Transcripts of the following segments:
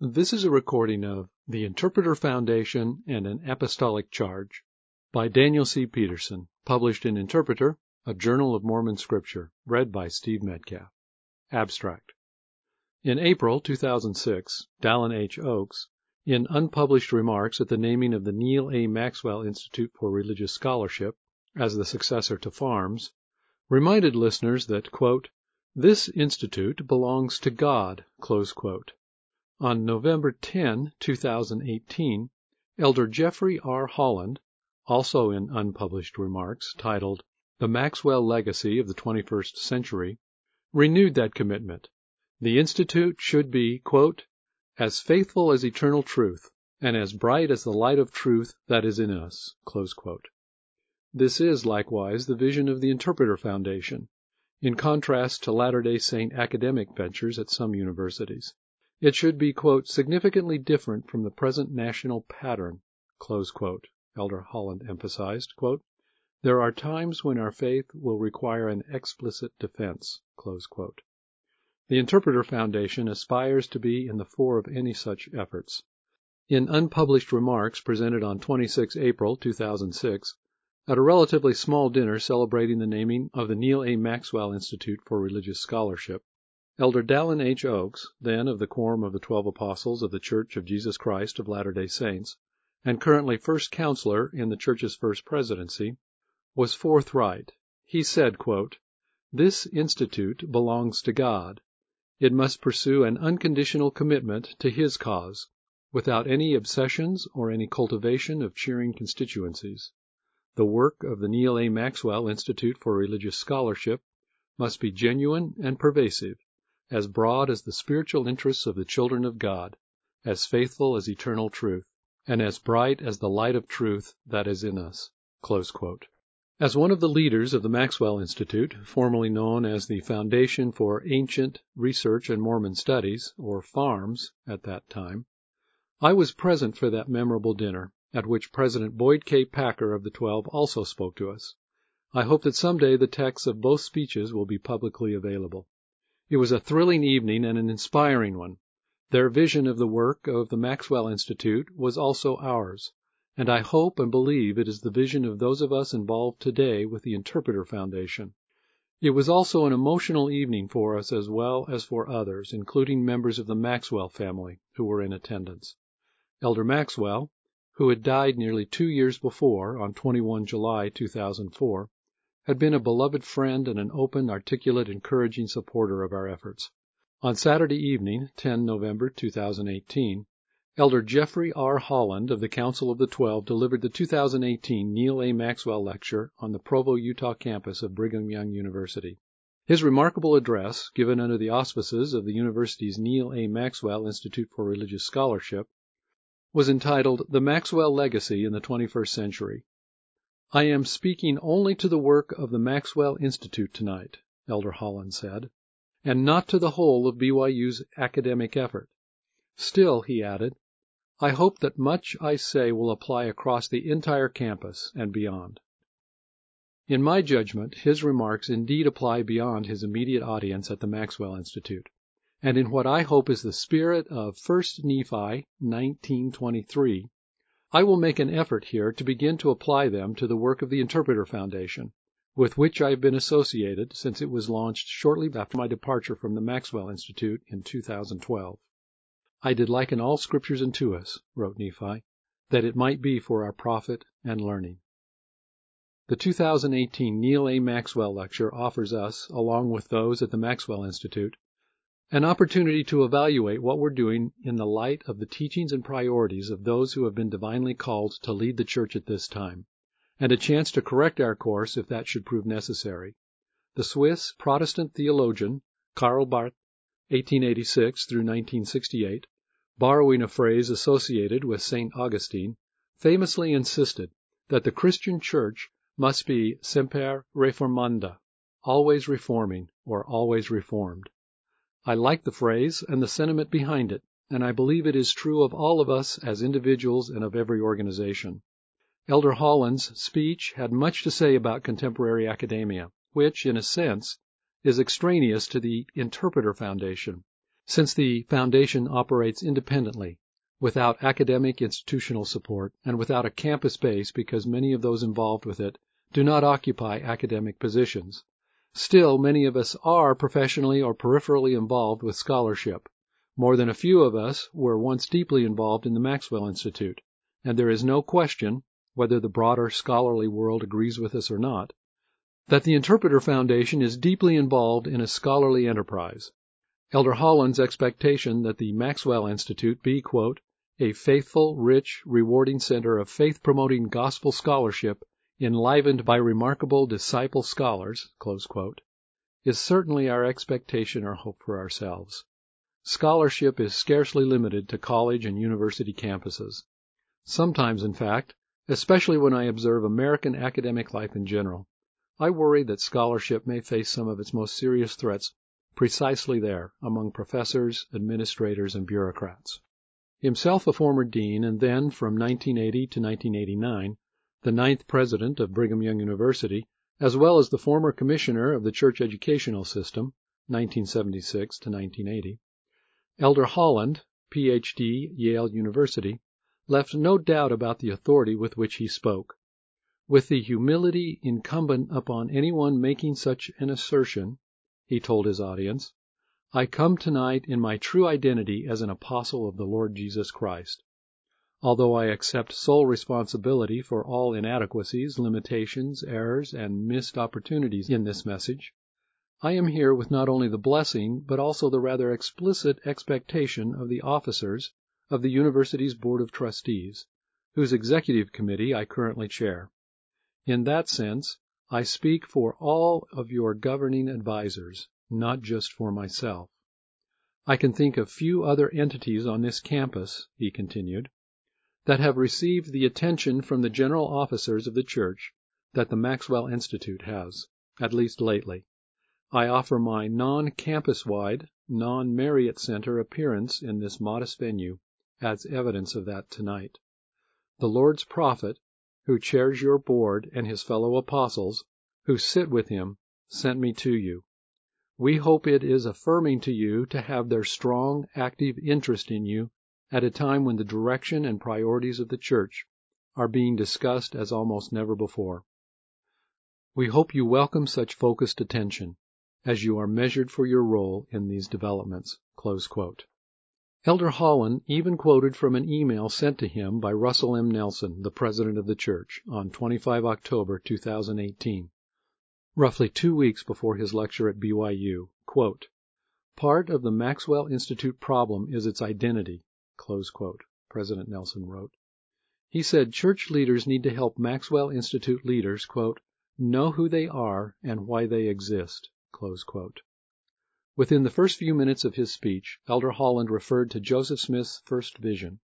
This is a recording of The Interpreter Foundation and an Apostolic Charge by Daniel C. Peterson, published in Interpreter, a Journal of Mormon Scripture, read by Steve Metcalf. Abstract. In April 2006, Dallin H. Oaks, in unpublished remarks at the naming of the Neal A. Maxwell Institute for Religious Scholarship as the successor to FARMS, reminded listeners that, "This institute belongs to God." On November 10, 2018, Elder Jeffrey R. Holland, also in unpublished remarks, titled "The Maxwell Legacy of the Twenty-First Century," renewed that commitment. The Institute should be "as faithful as eternal truth, and as bright as the light of truth that is in us." This is, likewise, the vision of the Interpreter Foundation, in contrast to Latter day Saint academic ventures at some universities. It should be "significantly different from the present national pattern," Elder Holland emphasized. "There are times when our faith will require an explicit defense." The Interpreter Foundation aspires to be in the fore of any such efforts. In unpublished remarks presented on 26 April, 2006, at a relatively small dinner celebrating the naming of the Neal A. Maxwell Institute for Religious Scholarship, Elder Dallin H. Oaks, then of the Quorum of the Twelve Apostles of the Church of Jesus Christ of Latter day Saints, and currently first counselor in the Church's first presidency, was forthright. He said, "This institute belongs to God. It must pursue an unconditional commitment to His cause, without any obsessions or any cultivation of cheering constituencies. The work of the Neal A. Maxwell Institute for Religious Scholarship must be genuine and pervasive as broad as the spiritual interests of the children of God, as faithful as eternal truth, and as bright as the light of truth that is in us." As one of the leaders of the Maxwell Institute, formerly known as the Foundation for Ancient Research and Mormon Studies, or FARMS, at that time, I was present for that memorable dinner, at which President Boyd K. Packer of the Twelve also spoke to us. I hope that some day the texts of both speeches will be publicly available. It was a thrilling evening and an inspiring one. Their vision of the work of the Maxwell Institute was also ours, and I hope and believe it is the vision of those of us involved today with the Interpreter Foundation. It was also an emotional evening for us as well as for others, including members of the Maxwell family who were in attendance. Elder Maxwell, who had died nearly two years before, on 21 July 2004, had been a beloved friend and an open, articulate, encouraging supporter of our efforts. On Saturday evening, 10 November 2018, Elder Jeffrey R. Holland of the Council of the Twelve delivered the 2018 Neal A. Maxwell Lecture on the Provo, Utah campus of Brigham Young University. His remarkable address, given under the auspices of the university's Neal A. Maxwell Institute for Religious Scholarship, was entitled The Maxwell Legacy in the Twenty-First Century. "I am speaking only to the work of the Maxwell Institute tonight," Elder Holland said, "and not to the whole of BYU's academic effort. Still," he added, "I hope that much I say will apply across the entire campus and beyond." In my judgment his remarks indeed apply beyond his immediate audience at the Maxwell Institute, and in what I hope is the spirit of 1 Nephi 19:23 I will make an effort here to begin to apply them to the work of the Interpreter Foundation, with which I have been associated since it was launched shortly after my departure from the Maxwell Institute in 2012. "I did liken all Scriptures unto us," wrote Nephi, "that it might be for our profit and learning." The 2018 Neal A. Maxwell Lecture offers us, along with those at the Maxwell Institute, an opportunity to evaluate what we're doing in the light of the teachings and priorities of those who have been divinely called to lead the Church at this time, and a chance to correct our course if that should prove necessary. The Swiss Protestant theologian Karl Barth (1886 1968), borrowing a phrase associated with St. Augustine, famously insisted that the Christian Church must be semper reformanda, always reforming or always reformed. I like the phrase and the sentiment behind it, and I believe it is true of all of us as individuals and of every organization. Elder Holland's speech had much to say about contemporary academia, which, in a sense, is extraneous to the Interpreter Foundation, Since the Foundation operates independently, without academic institutional support, and without a campus base because many of those involved with it do not occupy academic positions, still many of us are professionally or peripherally involved with scholarship. More than a few of us were once deeply involved in the Maxwell Institute, and there is no question, whether the broader scholarly world agrees with us or not, that the Interpreter Foundation is deeply involved in a scholarly enterprise. Elder Holland's expectation that the Maxwell Institute be, quote, a faithful, rich, rewarding center of faith promoting gospel scholarship enlivened by remarkable disciple scholars, is certainly our expectation or hope for ourselves. Scholarship is scarcely limited to college and university campuses. Sometimes, in fact, especially when I observe American academic life in general, I worry that scholarship may face some of its most serious threats precisely there, among professors, administrators, and bureaucrats. Himself a former dean, and then, from 1980 to 1989, the ninth president of Brigham Young University, as well as the former commissioner of the church educational system, 1976 to 1980, Elder Holland, Ph.D., Yale University, left no doubt about the authority with which he spoke. With the humility incumbent upon anyone making such an assertion, he told his audience, I come tonight in my true identity as an apostle of the Lord Jesus Christ. Although I accept sole responsibility for all inadequacies, limitations, errors, and missed opportunities in this message, I am here with not only the blessing, but also the rather explicit expectation of the officers of the University's Board of Trustees, whose executive committee I currently chair. In that sense, I speak for all of your governing advisers, not just for myself. I can think of few other entities on this campus, he continued, that have received the attention from the general officers of the church that the Maxwell Institute has, at least lately. I offer my non campus wide, non Marriott Center appearance in this modest venue as evidence of that tonight. The Lord's prophet, who chairs your board, and his fellow apostles, who sit with him, sent me to you. We hope it is affirming to you to have their strong, active interest in you at a time when the direction and priorities of the church are being discussed as almost never before. We hope you welcome such focused attention as you are measured for your role in these developments. Elder Holland even quoted from an email sent to him by Russell M. Nelson, the president of the church, on 25 October 2018, roughly two weeks before his lecture at BYU. Quote, Part of the Maxwell Institute problem is its identity, President Nelson wrote. He said church leaders need to help Maxwell Institute leaders, quote, know who they are and why they exist. Within the first few minutes of his speech, Elder Holland referred to Joseph Smith's first vision,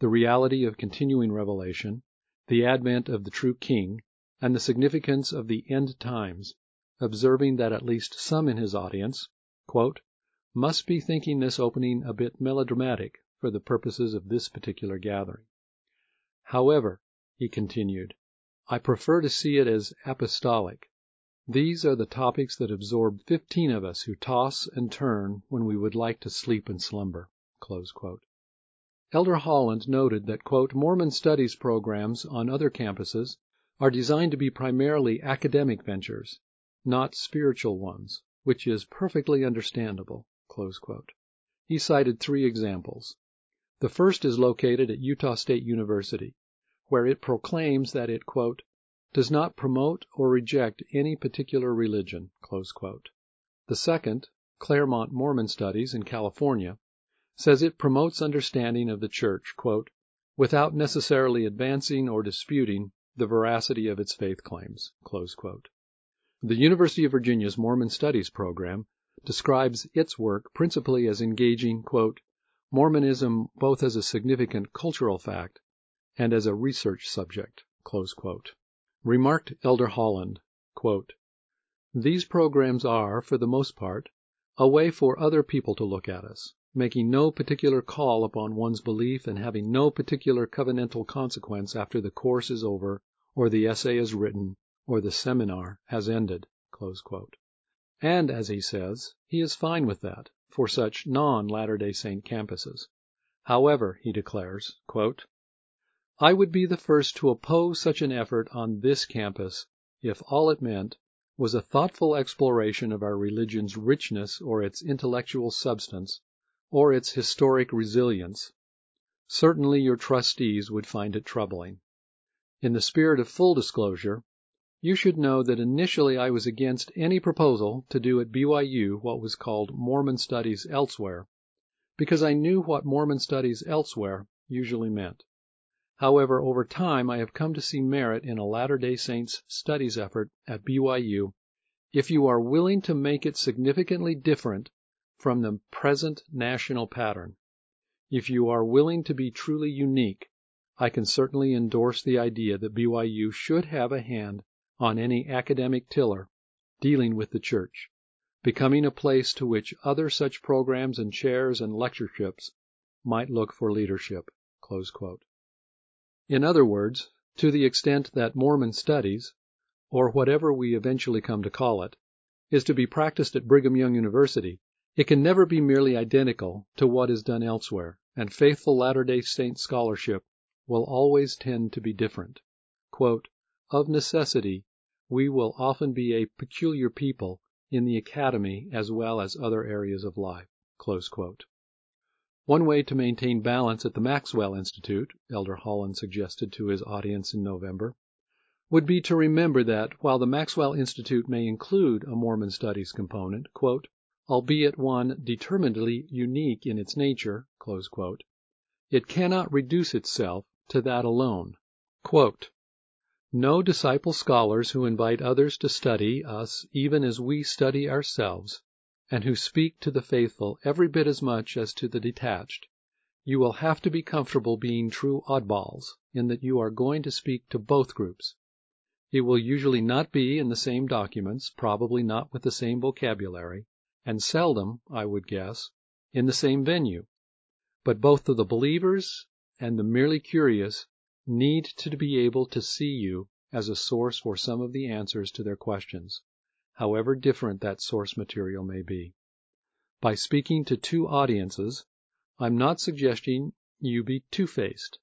the reality of continuing revelation, the advent of the true King, and the significance of the end times, observing that at least some in his audience quote, must be thinking this opening a bit melodramatic for the purposes of this particular gathering. However, he continued, I prefer to see it as apostolic, these are the topics that absorb fifteen of us who toss and turn when we would like to sleep and slumber. Elder Holland noted that, quote, Mormon studies programs on other campuses are designed to be primarily academic ventures, not spiritual ones, which is perfectly understandable. He cited three examples. The first is located at Utah State University, where it proclaims that it, quote, does not promote or reject any particular religion. The second, Claremont Mormon Studies in California, says it promotes understanding of the Church, without necessarily advancing or disputing the veracity of its faith claims. The University of Virginia's Mormon Studies program describes its work principally as engaging, Mormonism both as a significant cultural fact and as a research subject. Remarked Elder Holland, These programs are, for the most part, a way for other people to look at us, making no particular call upon one's belief and having no particular covenantal consequence after the course is over or the essay is written or the seminar has ended. And, as he says, he is fine with that, for such non Latter day Saint campuses. However, he declares, "I would be the first to oppose such an effort on this campus if all it meant was a thoughtful exploration of our religion's richness or its intellectual substance or its historic resilience. Certainly your trustees would find it troubling. In the spirit of full disclosure, you should know that initially I was against any proposal to do at BYU what was called Mormon Studies elsewhere, because I knew what Mormon Studies elsewhere usually meant. However, over time I have come to see merit in a Latter day Saints studies effort at BYU if you are willing to make it significantly different from the present national pattern. If you are willing to be truly unique, I can certainly endorse the idea that BYU should have a hand on any academic tiller dealing with the Church, becoming a place to which other such programs and chairs and lectureships might look for leadership." In other words, to the extent that Mormon studies, or whatever we eventually come to call it, is to be practiced at Brigham Young University, it can never be merely identical to what is done elsewhere, and faithful Latter day Saint scholarship will always tend to be different. "Of necessity, we will often be a peculiar people in the academy as well as other areas of life." One way to maintain balance at the Maxwell Institute, Elder Holland suggested to his audience in November, would be to remember that while the Maxwell Institute may include a Mormon Studies component, albeit one determinedly unique in its nature, it cannot reduce itself to that alone. "No disciple scholars who invite others to study us even as we study ourselves, and who speak to the faithful every bit as much as to the detached, you will have to be comfortable being true oddballs in that you are going to speak to both groups. It will usually not be in the same documents, probably not with the same vocabulary and seldom, I would guess, in the same venue. But both of the believers and the merely curious need to be able to see you as a source for some of the answers to their questions, however different that source material may be. By speaking to two audiences, I'm not suggesting you be two-faced.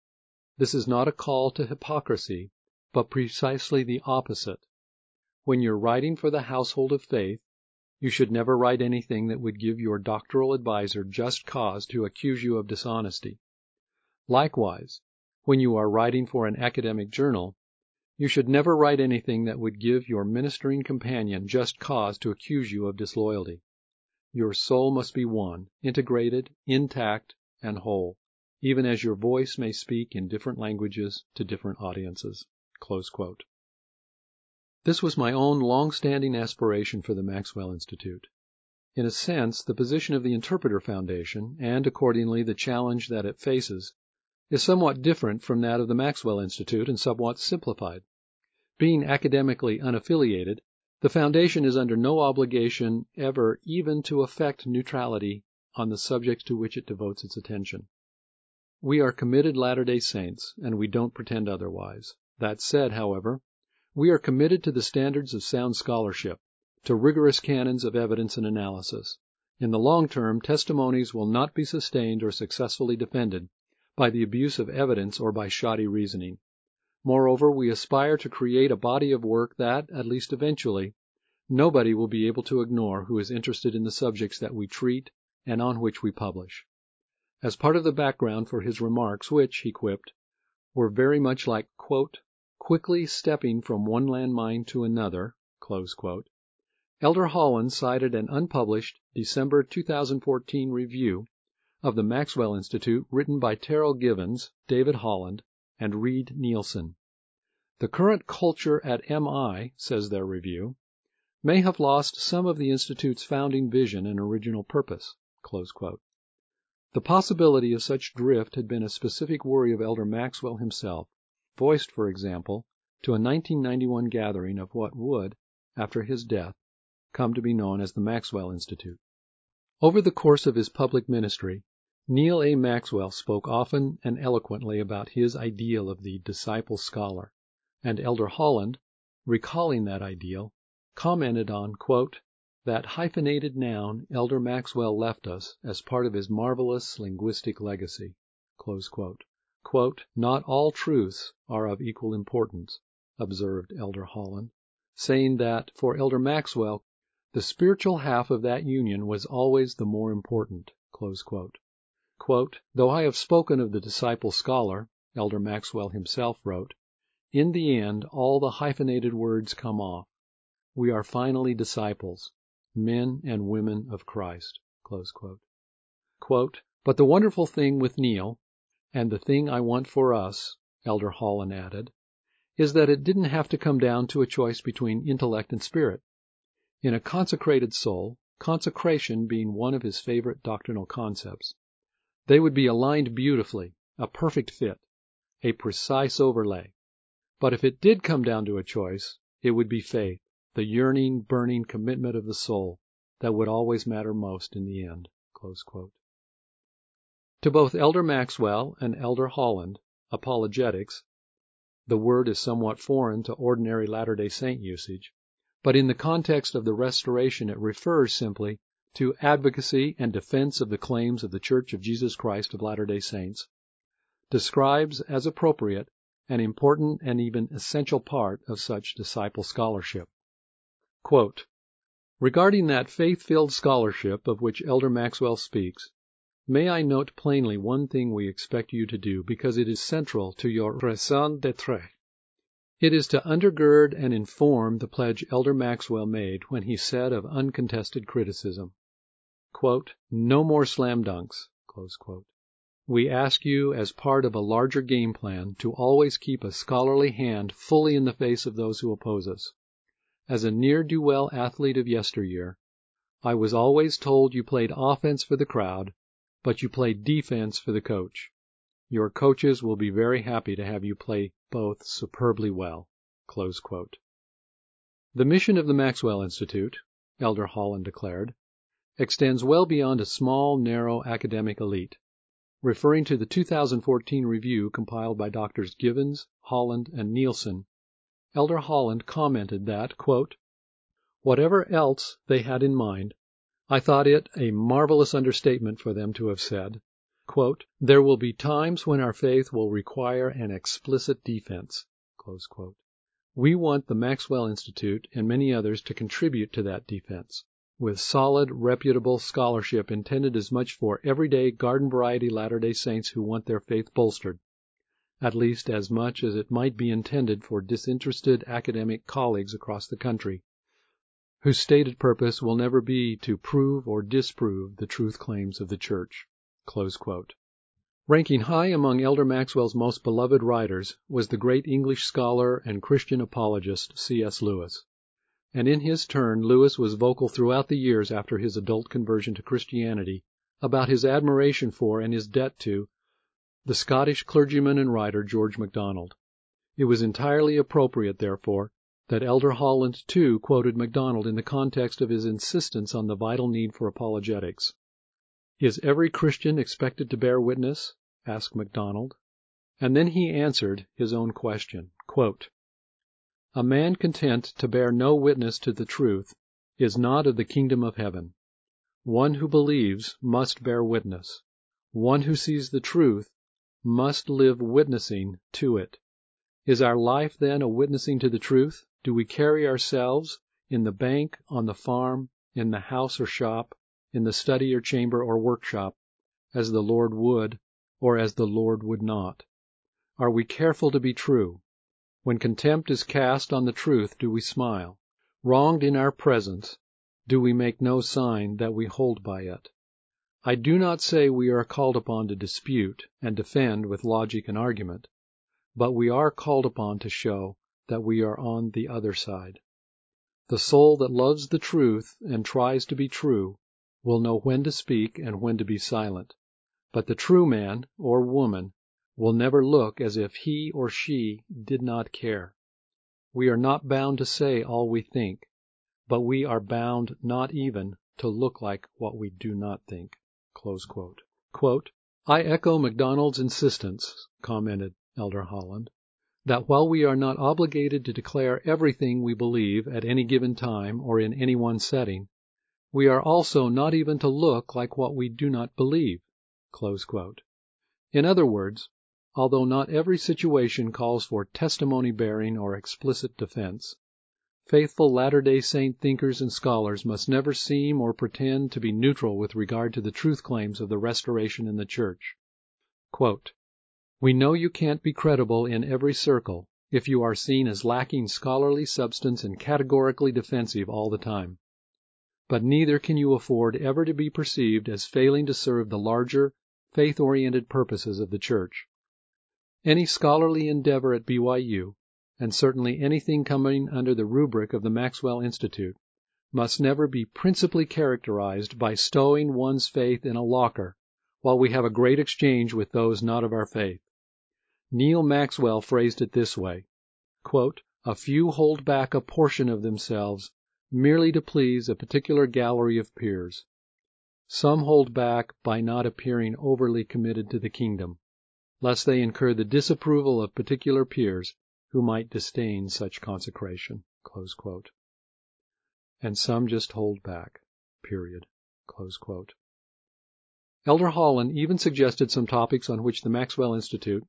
This is not a call to hypocrisy, but precisely the opposite. When you're writing for the household of faith, you should never write anything that would give your doctoral adviser just cause to accuse you of dishonesty. Likewise, when you are writing for an academic journal, you should never write anything that would give your ministering companion just cause to accuse you of disloyalty. Your soul must be one, integrated, intact, and whole, even as your voice may speak in different languages to different audiences. This was my own long standing aspiration for the Maxwell Institute. In a sense, the position of the Interpreter Foundation, and accordingly the challenge that it faces, is somewhat different from that of the Maxwell Institute and somewhat simplified. Being academically unaffiliated, the Foundation is under no obligation ever even to affect neutrality on the subjects to which it devotes its attention. We are committed Latter day Saints, and we don't pretend otherwise. That said, however, we are committed to the standards of sound scholarship, to rigorous canons of evidence and analysis. In the long term, testimonies will not be sustained or successfully defended by the abuse of evidence or by shoddy reasoning. Moreover, we aspire to create a body of work that, at least eventually, nobody will be able to ignore who is interested in the subjects that we treat and on which we publish. As part of the background for his remarks, which, he quipped, were very much like, quote, quickly stepping from one landmine to another, Elder Holland cited an unpublished December 2014 review of the Maxwell Institute written by Terryl Givens, David Holland, and Reid Neilson. The current culture at MI, says their review, may have lost some of the Institute's founding vision and original purpose. The possibility of such drift had been a specific worry of Elder Maxwell himself voiced, for example, to a 1991 gathering of what would, after his death, come to be known as the Maxwell Institute. Over the course of his public ministry, Neal A. Maxwell spoke often and eloquently about his ideal of the disciple scholar, and Elder Holland, recalling that ideal, commented on, That hyphenated noun Elder Maxwell left us as part of his marvelous linguistic legacy." "Not all truths are of equal importance," observed Elder Holland, saying that for Elder Maxwell the spiritual half of that union was always the more important. "Though I have spoken of the disciple scholar," Elder Maxwell himself wrote, "in the end all the hyphenated words come off. We are finally disciples, men and women of Christ." "But the wonderful thing with Neal, and the thing I want for us," Elder Holland added, "is that it didn't have to come down to a choice between intellect and spirit. In a consecrated soul, consecration being one of his favorite doctrinal concepts, they would be aligned beautifully, a perfect fit, a precise overlay. But if it did come down to a choice, it would be faith, the yearning, burning commitment of the soul, that would always matter most in the end." To both Elder Maxwell and Elder Holland, apologetics the word is somewhat foreign to ordinary Latter day Saint usage, but in the context of the Restoration it refers simply to advocacy and defense of the claims of the Church of Jesus Christ of Latter day Saints describes as appropriate an important and even essential part of such disciple scholarship. "Regarding that faith filled scholarship of which Elder Maxwell speaks, may I note plainly one thing we expect you to do because it is central to your raison d'être. It is to undergird and inform the pledge Elder Maxwell made when he said of uncontested criticism, "No more slam dunks." We ask you as part of a larger game plan to always keep a scholarly hand fully in the face of those who oppose us. As a ne'er do well athlete of yesteryear, I was always told you played offense for the crowd, but you played defense for the coach. Your coaches will be very happy to have you play both superbly well." The mission of the Maxwell Institute, Elder Holland declared, extends well beyond a small, narrow academic elite. Referring to the 2014 review compiled by Drs. Givens, Holland, and Neilson, Elder Holland commented that, "Whatever else they had in mind, I thought it a marvelous understatement for them to have said, 'There will be times when our faith will require an explicit defense.' We want the Maxwell Institute and many others to contribute to that defense, with solid, reputable scholarship intended as much for everyday garden variety Latter day Saints who want their faith bolstered at least as much as it might be intended for disinterested academic colleagues across the country, whose stated purpose will never be to prove or disprove the truth claims of the Church." Ranking high among Elder Maxwell's most beloved writers was the great English scholar and Christian apologist C.S. Lewis, and in his turn Lewis was vocal throughout the years after his adult conversion to Christianity about his admiration for and his debt to the Scottish clergyman and writer George MacDonald. It was entirely appropriate, therefore, that Elder Holland too quoted MacDonald in the context of his insistence on the vital need for apologetics. "Is every Christian expected to bear witness?" asked MacDonald. And then he answered his own question: "A man content to bear no witness to the truth is not of the kingdom of heaven. One who believes must bear witness. One who sees the truth must live witnessing to it. Is our life then a witnessing to the truth? Do we carry ourselves, in the bank, on the farm, in the house or shop, in the study or chamber or workshop, as the Lord would, or as the Lord would not? Are we careful to be true? When contempt is cast on the truth, do we smile? Wronged in our presence, do we make no sign that we hold by it? I do not say we are called upon to dispute and defend with logic and argument, but we are called upon to show that we are on the other side. The soul that loves the truth and tries to be true will know when to speak and when to be silent, but the true man or woman will never look as if he or she did not care. We are not bound to say all we think, but we are bound not even to look like what we do not think." "I echo MacDonald's insistence," commented Elder Holland, "that while we are not obligated to declare everything we believe at any given time or in any one setting, we are also not even to look like what we do not believe. In other words, although not every situation calls for testimony bearing or explicit defense, faithful Latter day Saint thinkers and scholars must never seem or pretend to be neutral with regard to the truth claims of the Restoration and the Church. "We know you can't be credible in every circle if you are seen as lacking scholarly substance and categorically defensive all the time. But neither can you afford ever to be perceived as failing to serve the larger, faith oriented purposes of the Church. Any scholarly endeavor at BYU, and certainly anything coming under the rubric of the Maxwell Institute, must never be principally characterized by stowing one's faith in a locker while we have a great exchange with those not of our faith. Neal Maxwell phrased it this way "A few hold back a portion of themselves merely to please a particular gallery of peers. Some hold back by not appearing overly committed to the kingdom, lest they incur the disapproval of particular peers who might disdain such consecration." And some just hold back. Elder Holland even suggested some topics on which the Maxwell Institute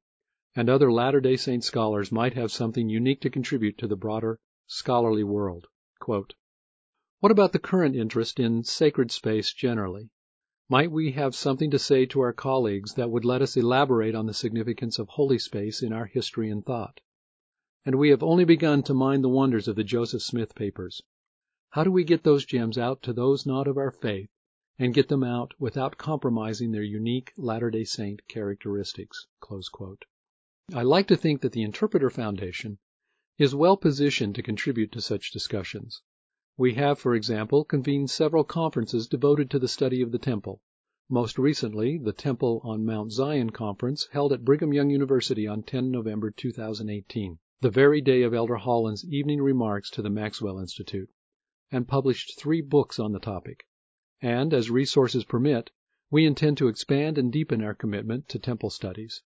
and other Latter day Saint scholars might have something unique to contribute to the broader scholarly world. What about the current interest in sacred space generally? Might we have something to say to our colleagues that would let us elaborate on the significance of holy space in our history and thought? And we have only begun to mine the wonders of the Joseph Smith papers. How do we get those gems out to those not of our faith, and get them out without compromising their unique Latter day Saint characteristics? I like to think that the Interpreter Foundation is well positioned to contribute to such discussions. We have, for example, convened several conferences devoted to the study of the Temple, most recently the Temple on Mount Zion conference held at Brigham Young University on 10 November 2018, the very day of Elder Holland's evening remarks to the Maxwell Institute, and published three books on the topic. And, as resources permit, we intend to expand and deepen our commitment to Temple studies.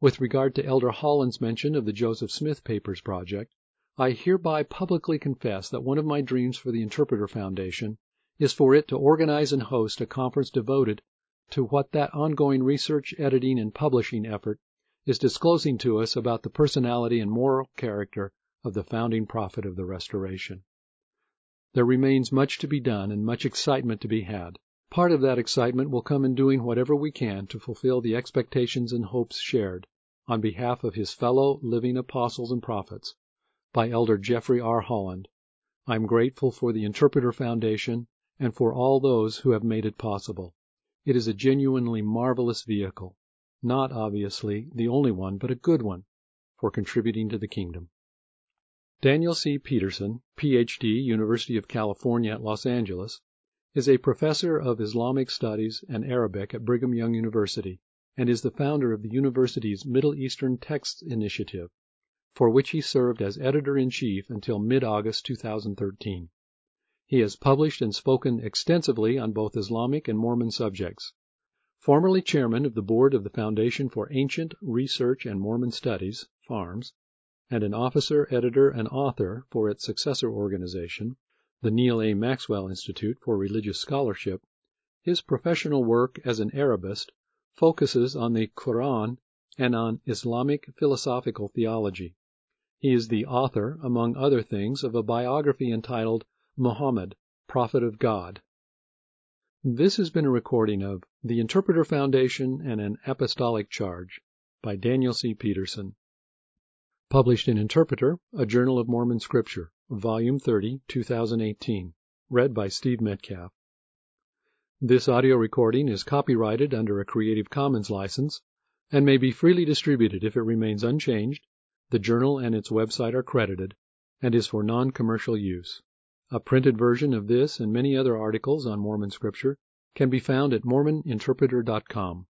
With regard to Elder Holland's mention of the Joseph Smith Papers project, I hereby publicly confess that one of my dreams for the Interpreter Foundation is for it to organize and host a conference devoted to what that ongoing research, editing, and publishing effort is disclosing to us about the personality and moral character of the founding prophet of the Restoration. There remains much to be done and much excitement to be had. Part of that excitement will come in doing whatever we can to fulfill the expectations and hopes shared, on behalf of his fellow living apostles and prophets, by Elder Jeffrey R. Holland. I am grateful for the Interpreter Foundation and for all those who have made it possible. It is a genuinely marvelous vehicle, not, obviously, the only one, but a good one, for contributing to the kingdom. Daniel C. Peterson, Ph.D., University of California at Los Angeles, is a professor of Islamic Studies and Arabic at Brigham Young University and is the founder of the university's Middle Eastern Texts Initiative for which he served as editor in chief until mid August 2013. He has published and spoken extensively on both Islamic and Mormon subjects. Formerly chairman of the board of the Foundation for Ancient Research and Mormon Studies, FARMS, and an officer, editor, and author for its successor organization, the Neal A. Maxwell Institute for Religious Scholarship, his professional work as an Arabist focuses on the Quran and on Islamic philosophical theology. He is the author, among other things, of a biography entitled Muhammad, Prophet of God. This has been a recording of The Interpreter Foundation and an Apostolic Charge by Daniel C. Peterson. Published in Interpreter, a Journal of Mormon Scripture, Volume 30, 2018. Read by Steve Metcalf. This audio recording is copyrighted under a Creative Commons license and may be freely distributed if it remains unchanged the journal and its website are credited, and is for non-commercial use. A printed version of this and many other articles on Mormon Scripture can be found at mormoninterpreter.com.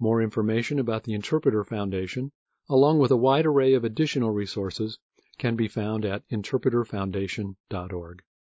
More information about the Interpreter Foundation, along with a wide array of additional resources, can be found at interpreterfoundation.org.